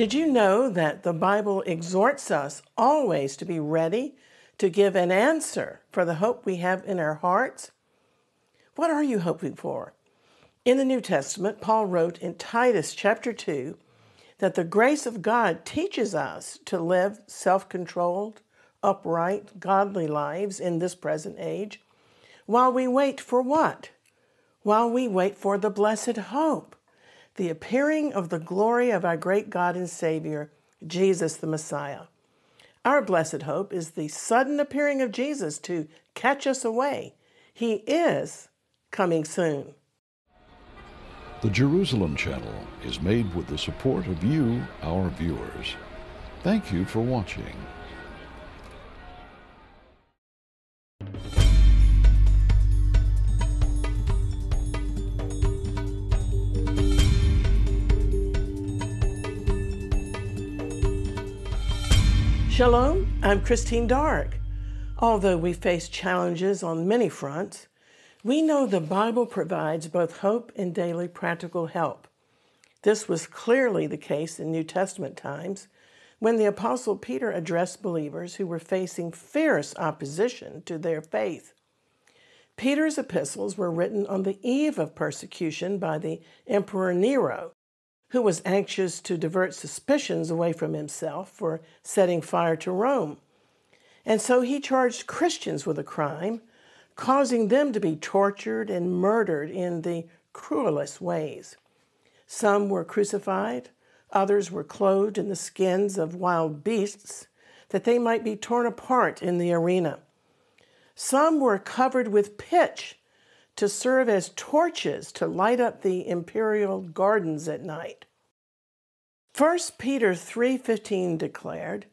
Did you know that the Bible exhorts us always to be ready to give an answer for the hope we have in our hearts? What are you hoping for? In the New Testament, Paul wrote in Titus chapter 2 that the grace of God teaches us to live self controlled, upright, godly lives in this present age while we wait for what? While we wait for the blessed hope, the appearing of the glory of our great God and Savior, Jesus the Messiah. Our blessed hope is the sudden appearing of Jesus to catch us away. He is coming soon. The Jerusalem Channel is made with the support of you, our viewers. Thank you for watching. Shalom, I'm Christine Darg. Although we face challenges on many fronts, we know the Bible provides both hope and daily practical help. This was clearly the case in New Testament times when the Apostle Peter addressed believers who were facing fierce opposition to their faith. Peter's epistles were written on the eve of persecution by the Emperor Nero, who was anxious to divert suspicions away from himself for setting fire to Rome. And so he charged Christians with a crime, causing them to be tortured and murdered in the cruelest ways. Some were crucified, others were clothed in the skins of wild beasts, that they might be torn apart in the arena. Some were covered with pitch to serve as torches to light up the imperial gardens at night. 1 Peter 3:15 declared,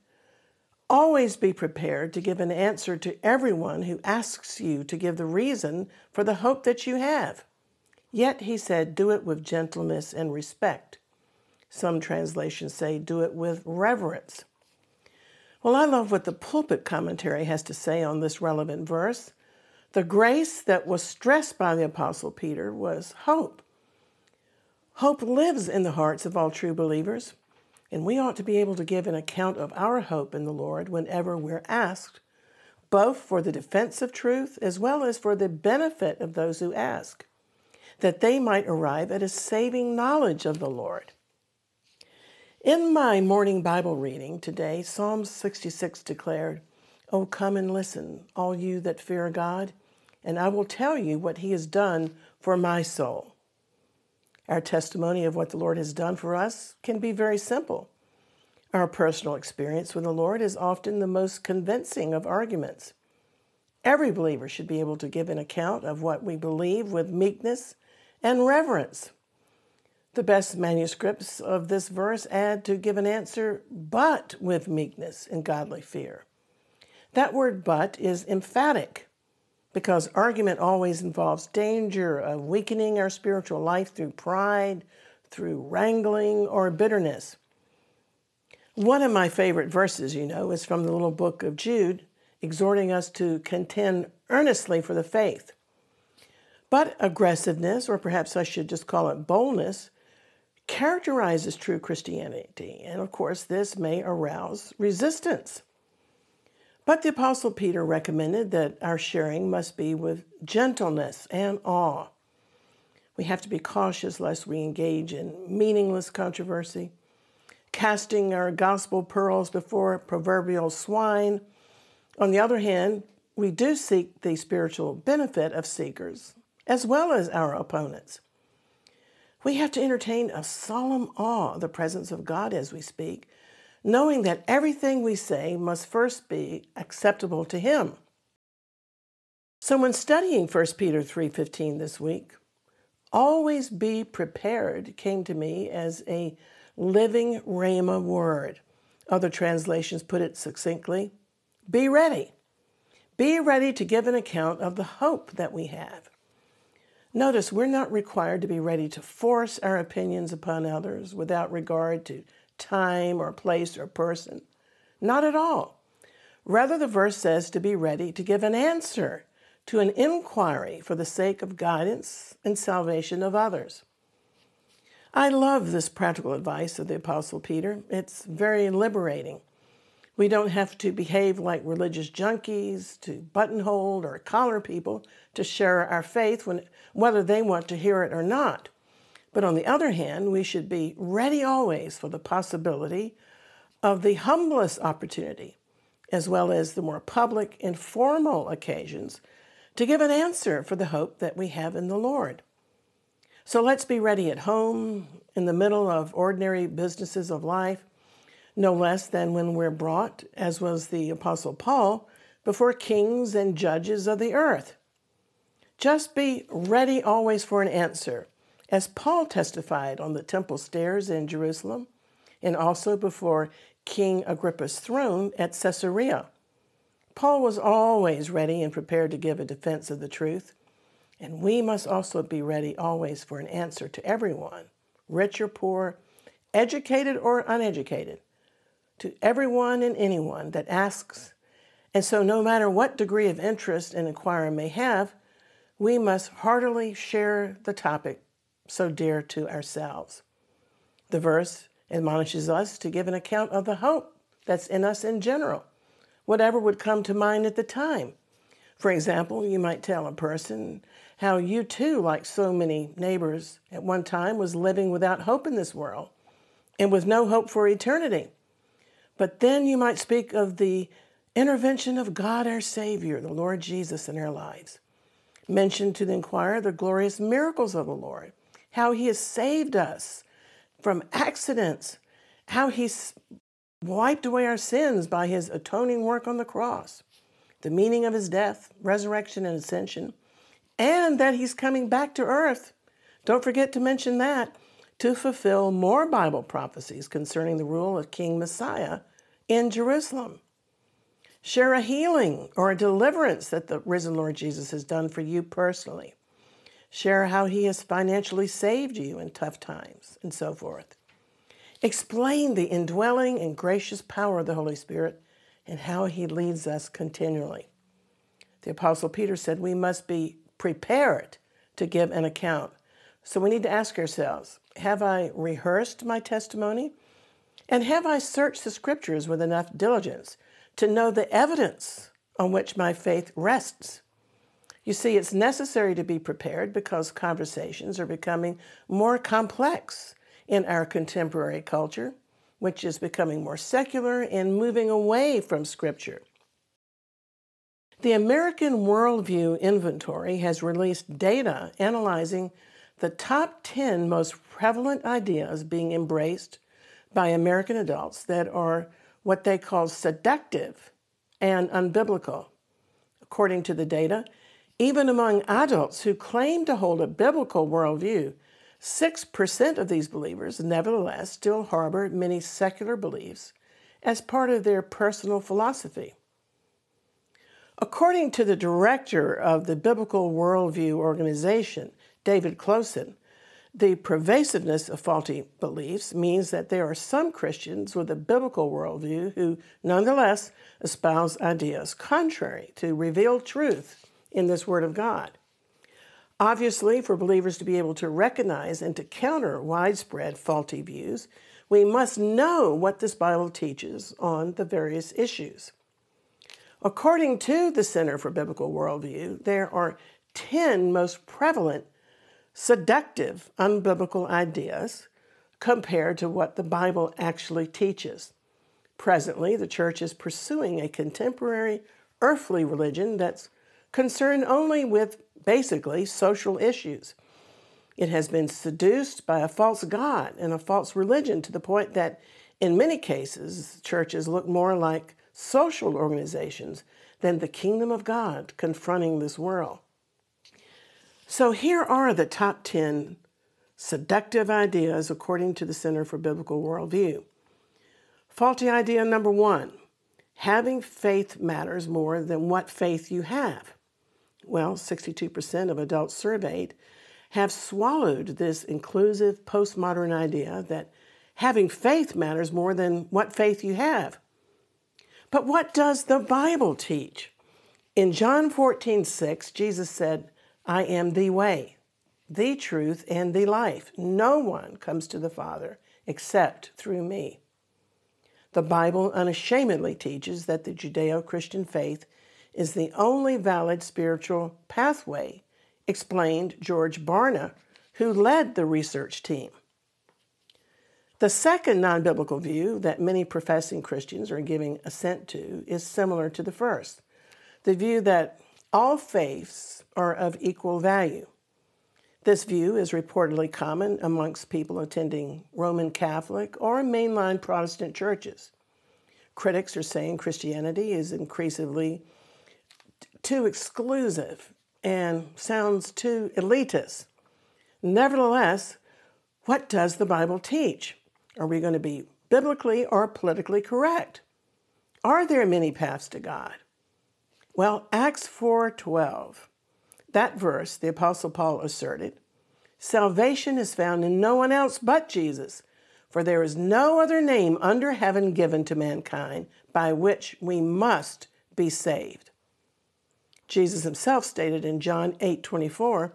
"Always be prepared to give an answer to everyone who asks you to give the reason for the hope that you have." Yet he said, "Do it with gentleness and respect." Some translations say, "Do it with reverence." Well, I love what the pulpit commentary has to say on this relevant verse. The grace that was stressed by the Apostle Peter was hope. Hope lives in the hearts of all true believers, and we ought to be able to give an account of our hope in the Lord whenever we're asked, both for the defense of truth as well as for the benefit of those who ask, that they might arrive at a saving knowledge of the Lord. In my morning Bible reading today, Psalm 66 declared, Oh, come and listen, all you that fear God and I will tell you what he has done for my soul. Our testimony of what the Lord has done for us can be very simple. Our personal experience with the Lord is often the most convincing of arguments. Every believer should be able to give an account of what we believe with meekness and reverence. The best manuscripts of this verse add to give an answer, but with meekness and godly fear. That word but is emphatic because argument always involves danger of weakening our spiritual life through pride, through wrangling, or bitterness. One of my favorite verses, you know, is from the little book of Jude, exhorting us to contend earnestly for the faith. But aggressiveness, or perhaps I should just call it boldness, characterizes true Christianity. And of course, this may arouse resistance. But the Apostle Peter recommended that our sharing must be with gentleness and awe. We have to be cautious lest we engage in meaningless controversy, casting our gospel pearls before proverbial swine. On the other hand, we do seek the spiritual benefit of seekers as well as our opponents. We have to entertain a solemn awe of the presence of God as we speak, knowing that everything we say must first be acceptable to him. So when studying 1 Peter 3:15 this week, always be prepared came to me as a living rhema word. Other translations put it succinctly, be ready. Be ready to give an account of the hope that we have. Notice we're not required to be ready to force our opinions upon others without regard to time or place or person. Not at all. Rather, the verse says to be ready to give an answer to an inquiry for the sake of guidance and salvation of others. I love this practical advice of the Apostle Peter. It's very liberating. We don't have to behave like religious junkies, to buttonhole or collar people to share our faith when, whether they want to hear it or not. But on the other hand, we should be ready always for the possibility of the humblest opportunity, as well as the more public, and formal occasions, to give an answer for the hope that we have in the Lord. So let's be ready at home, in the middle of ordinary businesses of life, no less than when we're brought, as was the Apostle Paul, before kings and judges of the earth. Just be ready always for an answer, as Paul testified on the temple stairs in Jerusalem and also before King Agrippa's throne at Caesarea. Paul was always ready and prepared to give a defense of the truth. And we must also be ready always for an answer to everyone, rich or poor, educated or uneducated, to everyone and anyone that asks. And so, no matter what degree of interest an inquirer may have, we must heartily share the topic so dear to ourselves. The verse admonishes us to give an account of the hope that's in us in general, whatever would come to mind at the time. For example, you might tell a person how you too, like so many neighbors, at one time was living without hope in this world and with no hope for eternity. But then you might speak of the intervention of God our Savior, the Lord Jesus, in our lives. Mention to the inquirer the glorious miracles of the Lord, how He has saved us from accidents, how He's wiped away our sins by His atoning work on the cross, the meaning of His death, resurrection, and ascension and that he's coming back to earth. Don't forget to mention that to fulfill more Bible prophecies concerning the rule of King Messiah in Jerusalem. Share a healing or a deliverance that the risen Lord Jesus has done for you personally. Share how he has financially saved you in tough times and so forth. Explain the indwelling and gracious power of the Holy Spirit and how he leads us continually. The Apostle Peter said we must be prepared to give an account. So we need to ask ourselves Have I rehearsed my testimony? And have I searched the scriptures with enough diligence to know the evidence on which my faith rests? You see, it's necessary to be prepared because conversations are becoming more complex in our contemporary culture, which is becoming more secular and moving away from Scripture. The American Worldview Inventory has released data analyzing the top 10 most prevalent ideas being embraced by American adults that are what they call seductive and unbiblical. According to the data, even among adults who claim to hold a biblical worldview, 6% of these believers nevertheless still harbor many secular beliefs as part of their personal philosophy. According to the director of the Biblical Worldview Organization, David Closson, the pervasiveness of faulty beliefs means that there are some Christians with a biblical worldview who nonetheless espouse ideas contrary to revealed truth in this Word of God. Obviously, for believers to be able to recognize and to counter widespread faulty views, we must know what this Bible teaches on the various issues. According to the Center for Biblical Worldview, there are 10 most prevalent seductive unbiblical ideas compared to what the Bible actually teaches. Presently, the church is pursuing a contemporary earthly religion that's concerned only with basically social issues. It has been seduced by a false God and a false religion to the point that, in many cases, churches look more like social organizations than the kingdom of God confronting this world. So here are the top 10 seductive ideas according to the Center for Biblical Worldview. Faulty idea number one having faith matters more than what faith you have. Well, 62% of adults surveyed have swallowed this inclusive postmodern idea that having faith matters more than what faith you have. But what does the Bible teach? In John 14, 6, Jesus said, I am the way, the truth, and the life. No one comes to the Father except through me. The Bible unashamedly teaches that the Judeo Christian faith is the only valid spiritual pathway, explained George Barna, who led the research team. The second non biblical view that many professing Christians are giving assent to is similar to the first the view that all faiths are of equal value. This view is reportedly common amongst people attending Roman Catholic or mainline Protestant churches. Critics are saying Christianity is increasingly too exclusive and sounds too elitist. Nevertheless, what does the Bible teach? Are we going to be biblically or politically correct? Are there many paths to God? Well, Acts 4:12. That verse, the apostle Paul asserted, salvation is found in no one else but Jesus, for there is no other name under heaven given to mankind by which we must be saved. Jesus himself stated in John 8:24,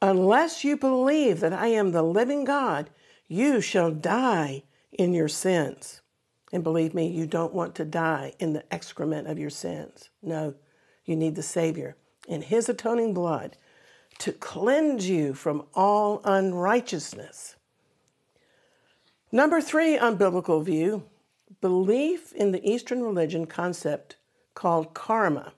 "Unless you believe that I am the living God, you shall die in your sins. And believe me, you don't want to die in the excrement of your sins. No, you need the Savior and His atoning blood to cleanse you from all unrighteousness. Number three, unbiblical view belief in the Eastern religion concept called karma.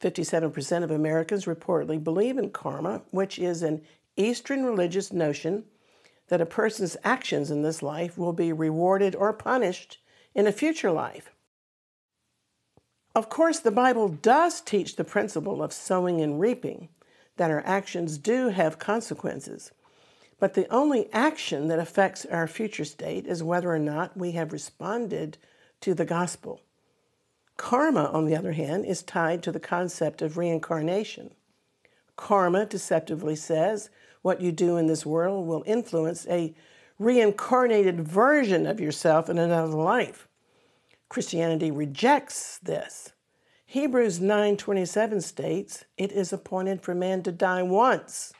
57% of Americans reportedly believe in karma, which is an Eastern religious notion that a person's actions in this life will be rewarded or punished in a future life. Of course, the Bible does teach the principle of sowing and reaping, that our actions do have consequences. But the only action that affects our future state is whether or not we have responded to the gospel. Karma, on the other hand, is tied to the concept of reincarnation. Karma deceptively says what you do in this world will influence a reincarnated version of yourself in another life. Christianity rejects this. Hebrews 9:27 states, "It is appointed for man to die once,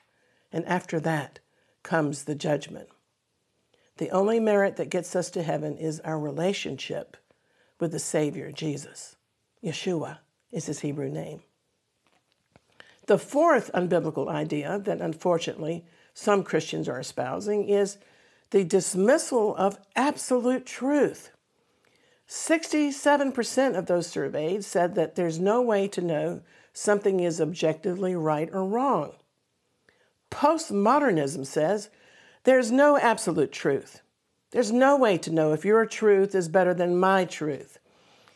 and after that comes the judgment." The only merit that gets us to heaven is our relationship with the Savior Jesus. Yeshua is his Hebrew name. The fourth unbiblical idea that unfortunately some Christians are espousing is the dismissal of absolute truth. 67% of those surveyed said that there's no way to know something is objectively right or wrong. Postmodernism says there's no absolute truth. There's no way to know if your truth is better than my truth.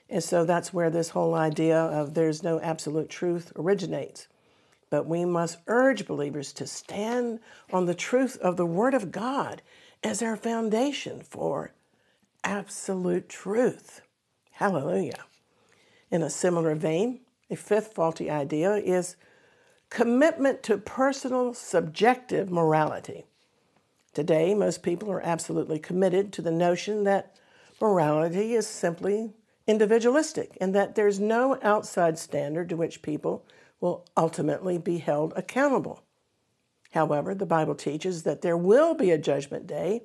And so that's where this whole idea of there's no absolute truth originates. But we must urge believers to stand on the truth of the Word of God as our foundation for absolute truth. Hallelujah. In a similar vein, a fifth faulty idea is commitment to personal subjective morality. Today, most people are absolutely committed to the notion that morality is simply individualistic and that there's no outside standard to which people will ultimately be held accountable. However, the Bible teaches that there will be a judgment day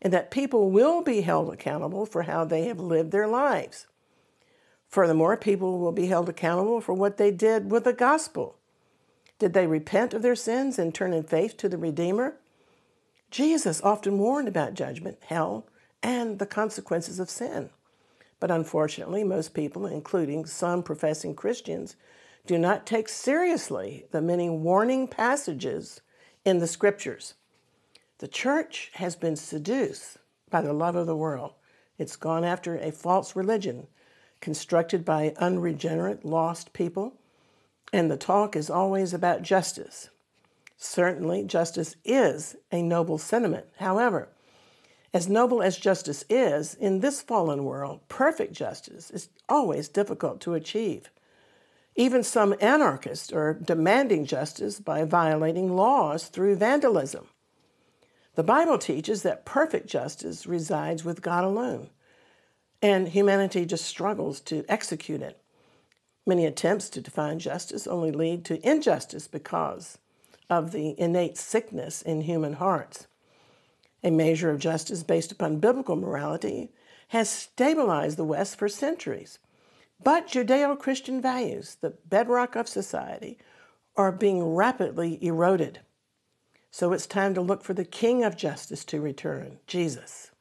and that people will be held accountable for how they have lived their lives. Furthermore, people will be held accountable for what they did with the gospel. Did they repent of their sins and turn in faith to the Redeemer? Jesus often warned about judgment, hell, and the consequences of sin. But unfortunately, most people, including some professing Christians, do not take seriously the many warning passages in the scriptures. The church has been seduced by the love of the world. It's gone after a false religion constructed by unregenerate, lost people, and the talk is always about justice. Certainly, justice is a noble sentiment. However, as noble as justice is, in this fallen world, perfect justice is always difficult to achieve. Even some anarchists are demanding justice by violating laws through vandalism. The Bible teaches that perfect justice resides with God alone, and humanity just struggles to execute it. Many attempts to define justice only lead to injustice because of the innate sickness in human hearts. A measure of justice based upon biblical morality has stabilized the West for centuries. But Judeo Christian values, the bedrock of society, are being rapidly eroded. So it's time to look for the King of justice to return, Jesus.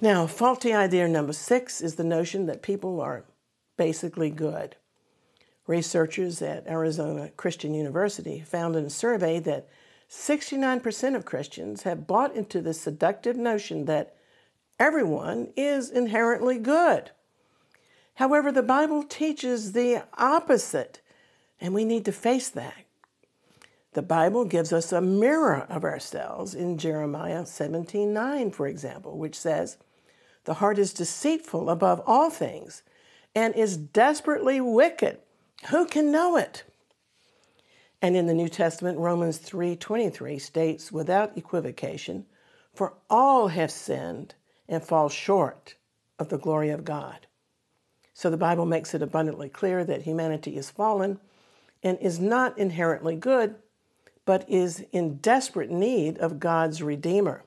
Now, faulty idea number six is the notion that people are basically good. Researchers at Arizona Christian University found in a survey that 69% of Christians have bought into the seductive notion that everyone is inherently good. However, the Bible teaches the opposite, and we need to face that. The Bible gives us a mirror of ourselves in Jeremiah 17 9, for example, which says, The heart is deceitful above all things and is desperately wicked. Who can know it? And in the New Testament, Romans 3:23 states without equivocation, "For all have sinned and fall short of the glory of God." So the Bible makes it abundantly clear that humanity is fallen and is not inherently good, but is in desperate need of God's Redeemer.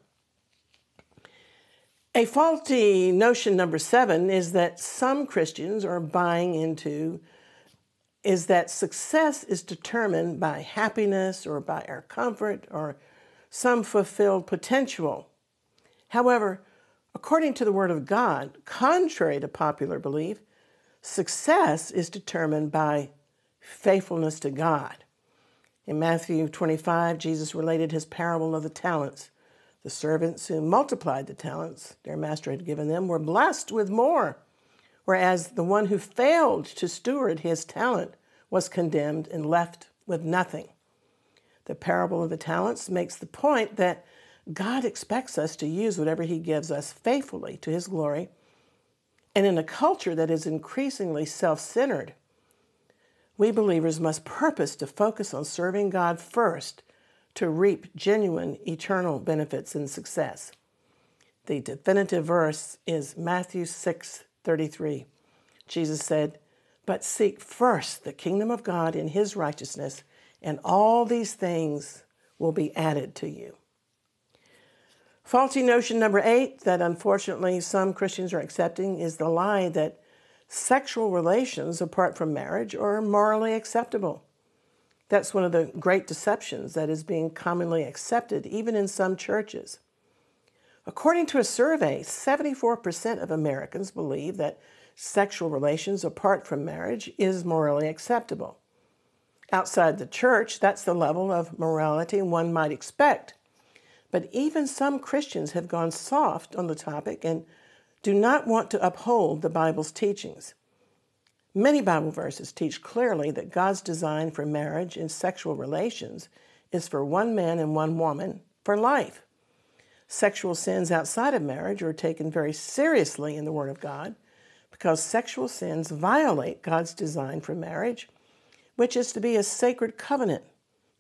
A faulty notion number seven is that some Christians are buying into is that success is determined by happiness or by our comfort or some fulfilled potential. However, according to the Word of God, contrary to popular belief, Success is determined by faithfulness to God. In Matthew 25, Jesus related his parable of the talents. The servants who multiplied the talents their master had given them were blessed with more, whereas the one who failed to steward his talent was condemned and left with nothing. The parable of the talents makes the point that God expects us to use whatever he gives us faithfully to his glory and in a culture that is increasingly self centered, we believers must purpose to focus on serving God first to reap genuine eternal benefits and success. The definitive verse is Matthew 6 33. Jesus said, But seek first the kingdom of God and his righteousness, and all these things will be added to you. Faulty notion number eight that unfortunately some Christians are accepting is the lie that sexual relations apart from marriage are morally acceptable. That's one of the great deceptions that is being commonly accepted even in some churches. According to a survey, 74% of Americans believe that sexual relations apart from marriage is morally acceptable. Outside the church, that's the level of morality one might expect but even some Christians have gone soft on the topic and do not want to uphold the Bible's teachings. Many Bible verses teach clearly that God's design for marriage and sexual relations is for one man and one woman for life. Sexual sins outside of marriage are taken very seriously in the Word of God because sexual sins violate God's design for marriage, which is to be a sacred covenant,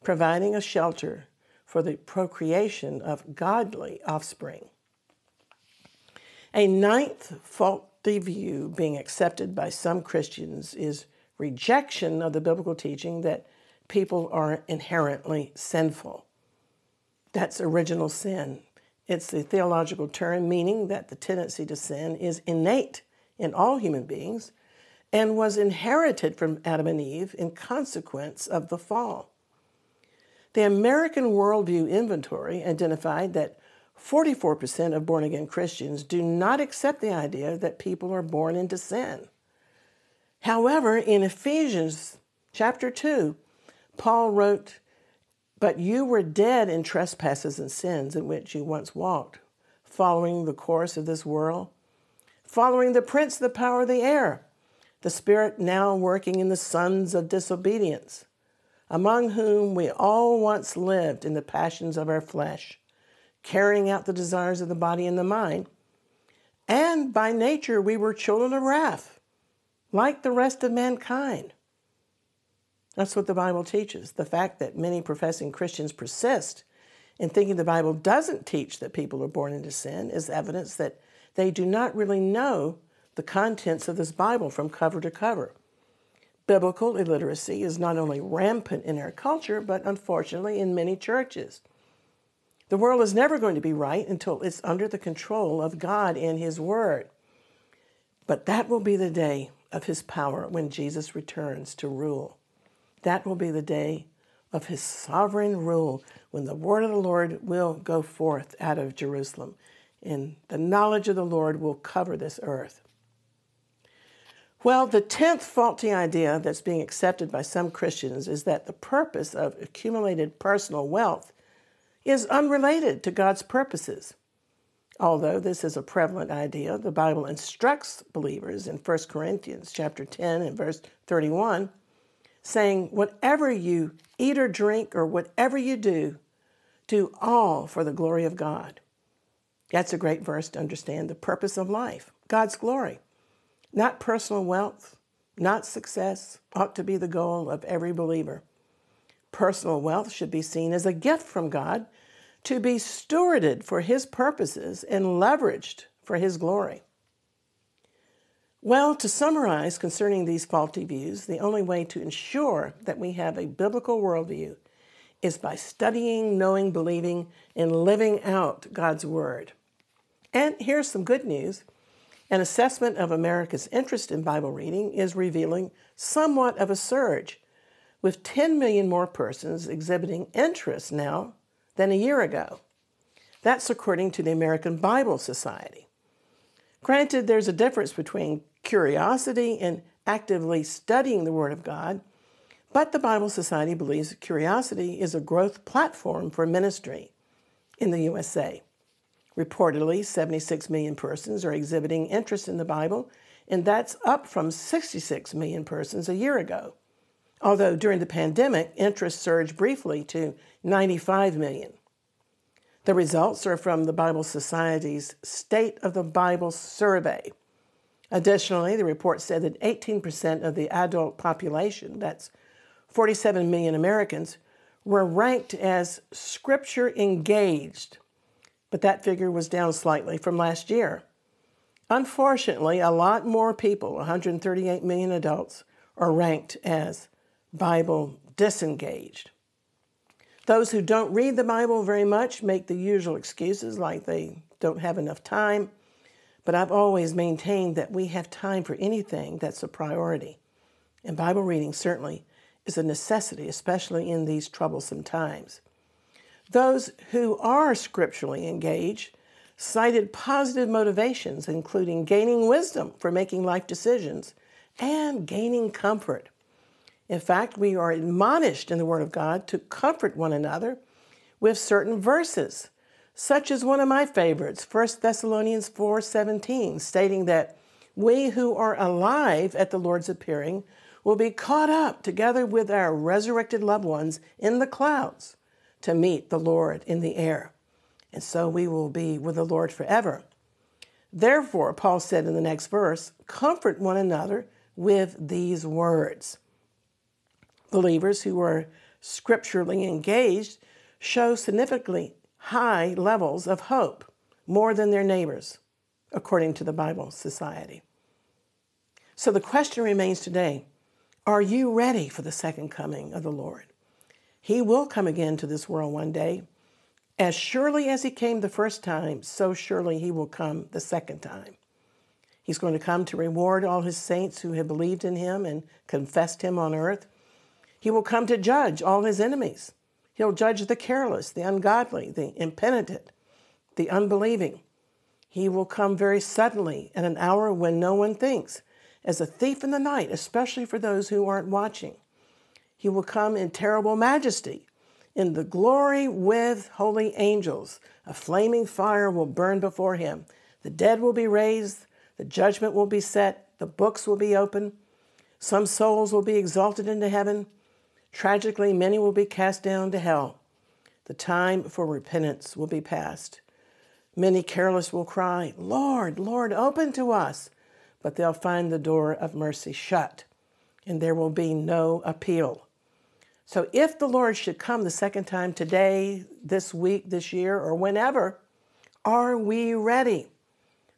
providing a shelter for the procreation of godly offspring. A ninth faulty view being accepted by some Christians is rejection of the biblical teaching that people are inherently sinful. That's original sin. It's the theological term meaning that the tendency to sin is innate in all human beings and was inherited from Adam and Eve in consequence of the fall. The American Worldview Inventory identified that 44% of born again Christians do not accept the idea that people are born into sin. However, in Ephesians chapter 2, Paul wrote, But you were dead in trespasses and sins in which you once walked, following the course of this world, following the prince of the power of the air, the spirit now working in the sons of disobedience among whom we all once lived in the passions of our flesh, carrying out the desires of the body and the mind. And by nature we were children of wrath, like the rest of mankind. That's what the Bible teaches. The fact that many professing Christians persist in thinking the Bible doesn't teach that people are born into sin is evidence that they do not really know the contents of this Bible from cover to cover. Biblical illiteracy is not only rampant in our culture, but unfortunately in many churches. The world is never going to be right until it's under the control of God and His Word. But that will be the day of His power when Jesus returns to rule. That will be the day of His sovereign rule when the word of the Lord will go forth out of Jerusalem and the knowledge of the Lord will cover this earth. Well, the tenth faulty idea that's being accepted by some Christians is that the purpose of accumulated personal wealth is unrelated to God's purposes. Although this is a prevalent idea, the Bible instructs believers in 1 Corinthians chapter 10 and verse 31 saying, "Whatever you eat or drink or whatever you do, do all for the glory of God." That's a great verse to understand the purpose of life, God's glory. Not personal wealth, not success, ought to be the goal of every believer. Personal wealth should be seen as a gift from God to be stewarded for His purposes and leveraged for His glory. Well, to summarize concerning these faulty views, the only way to ensure that we have a biblical worldview is by studying, knowing, believing, and living out God's Word. And here's some good news an assessment of America's interest in Bible reading is revealing somewhat of a surge, with 10 million more persons exhibiting interest now than a year ago. That's according to the American Bible Society. Granted, there's a difference between curiosity and actively studying the Word of God, but the Bible Society believes curiosity is a growth platform for ministry in the USA. Reportedly, 76 million persons are exhibiting interest in the Bible, and that's up from 66 million persons a year ago. Although during the pandemic, interest surged briefly to 95 million. The results are from the Bible Society's State of the Bible survey. Additionally, the report said that 18% of the adult population, that's 47 million Americans, were ranked as scripture engaged but that figure was down slightly from last year. Unfortunately, a lot more people, 138 million adults, are ranked as Bible disengaged. Those who don't read the Bible very much make the usual excuses like they don't have enough time, but I've always maintained that we have time for anything that's a priority. And Bible reading certainly is a necessity, especially in these troublesome times. Those who are scripturally engaged cited positive motivations, including gaining wisdom for making life decisions and gaining comfort. In fact, we are admonished in the Word of God to comfort one another with certain verses, such as one of my favorites, 1 Thessalonians 4:17, stating that we who are alive at the Lord's appearing will be caught up together with our resurrected loved ones in the clouds to meet the Lord in the air. And so we will be with the Lord forever. Therefore, Paul said in the next verse, comfort one another with these words. Believers who are scripturally engaged show significantly high levels of hope, more than their neighbors, according to the Bible Society. So the question remains today are you ready for the second coming of the Lord? He will come again to this world one day. As surely as he came the first time, so surely he will come the second time. He's going to come to reward all his saints who have believed in him and confessed him on earth. He will come to judge all his enemies. He'll judge the careless, the ungodly, the impenitent, the unbelieving. He will come very suddenly at an hour when no one thinks, as a thief in the night, especially for those who aren't watching. He will come in terrible majesty, in the glory with holy angels. A flaming fire will burn before him. The dead will be raised, the judgment will be set, the books will be opened. Some souls will be exalted into heaven. Tragically, many will be cast down to hell. The time for repentance will be past. Many careless will cry, Lord, Lord, open to us. But they'll find the door of mercy shut, and there will be no appeal. So if the Lord should come the second time today, this week, this year, or whenever, are we ready?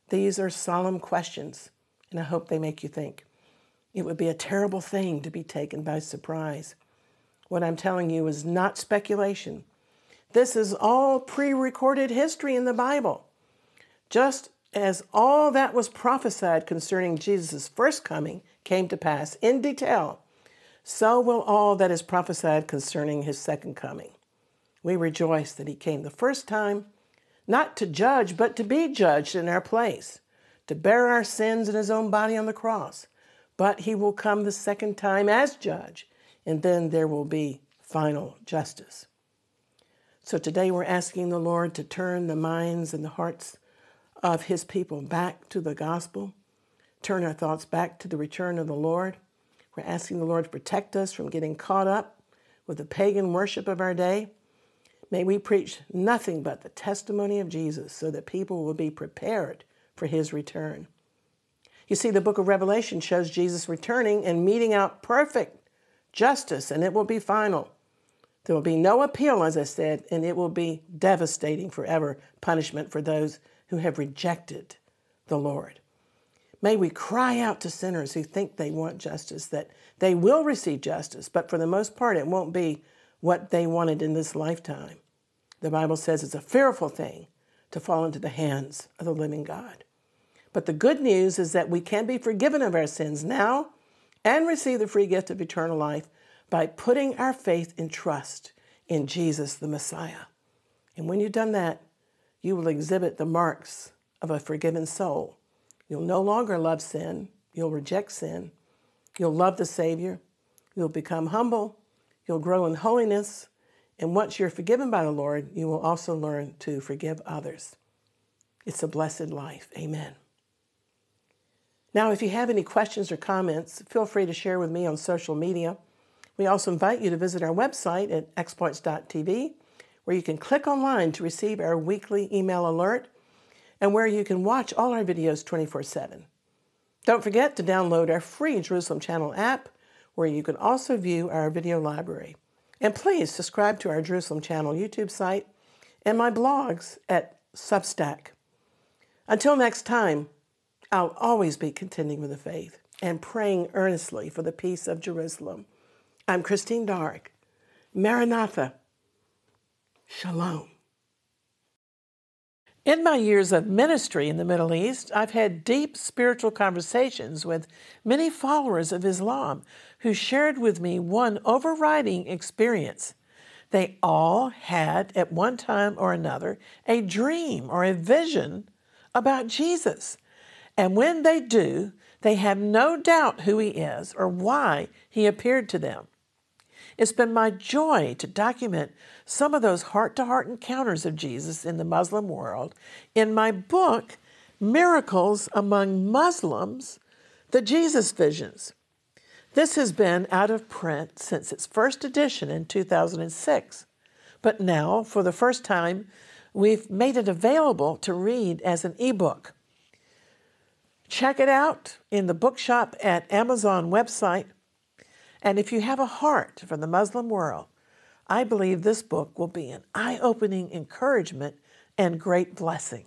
These are solemn questions, and I hope they make you think. It would be a terrible thing to be taken by surprise. What I'm telling you is not speculation. This is all pre recorded history in the Bible. Just as all that was prophesied concerning Jesus' first coming came to pass in detail, so will all that is prophesied concerning his second coming. We rejoice that he came the first time, not to judge, but to be judged in our place, to bear our sins in his own body on the cross. But he will come the second time as judge, and then there will be final justice. So today we're asking the Lord to turn the minds and the hearts of his people back to the gospel, turn our thoughts back to the return of the Lord. We're asking the Lord to protect us from getting caught up with the pagan worship of our day. May we preach nothing but the testimony of Jesus so that people will be prepared for his return. You see, the book of Revelation shows Jesus returning and meting out perfect justice, and it will be final. There will be no appeal, as I said, and it will be devastating forever punishment for those who have rejected the Lord. May we cry out to sinners who think they want justice that they will receive justice, but for the most part, it won't be what they wanted in this lifetime. The Bible says it's a fearful thing to fall into the hands of the living God. But the good news is that we can be forgiven of our sins now and receive the free gift of eternal life by putting our faith and trust in Jesus the Messiah. And when you've done that, you will exhibit the marks of a forgiven soul. You'll no longer love sin, you'll reject sin, you'll love the Savior, you'll become humble, you'll grow in holiness, and once you're forgiven by the Lord, you will also learn to forgive others. It's a blessed life. Amen. Now, if you have any questions or comments, feel free to share with me on social media. We also invite you to visit our website at exploits.tv, where you can click online to receive our weekly email alert and where you can watch all our videos 24 7. Don't forget to download our free Jerusalem Channel app, where you can also view our video library. And please subscribe to our Jerusalem Channel YouTube site and my blogs at Substack. Until next time, I'll always be contending with the faith and praying earnestly for the peace of Jerusalem. I'm Christine Darg. Maranatha. Shalom. In my years of ministry in the Middle East, I've had deep spiritual conversations with many followers of Islam who shared with me one overriding experience. They all had, at one time or another, a dream or a vision about Jesus. And when they do, they have no doubt who he is or why he appeared to them. It's been my joy to document some of those heart to heart encounters of Jesus in the Muslim world in my book, Miracles Among Muslims The Jesus Visions. This has been out of print since its first edition in 2006, but now, for the first time, we've made it available to read as an ebook. Check it out in the bookshop at Amazon website and if you have a heart for the Muslim world, I believe this book will be an eye opening encouragement and great blessing.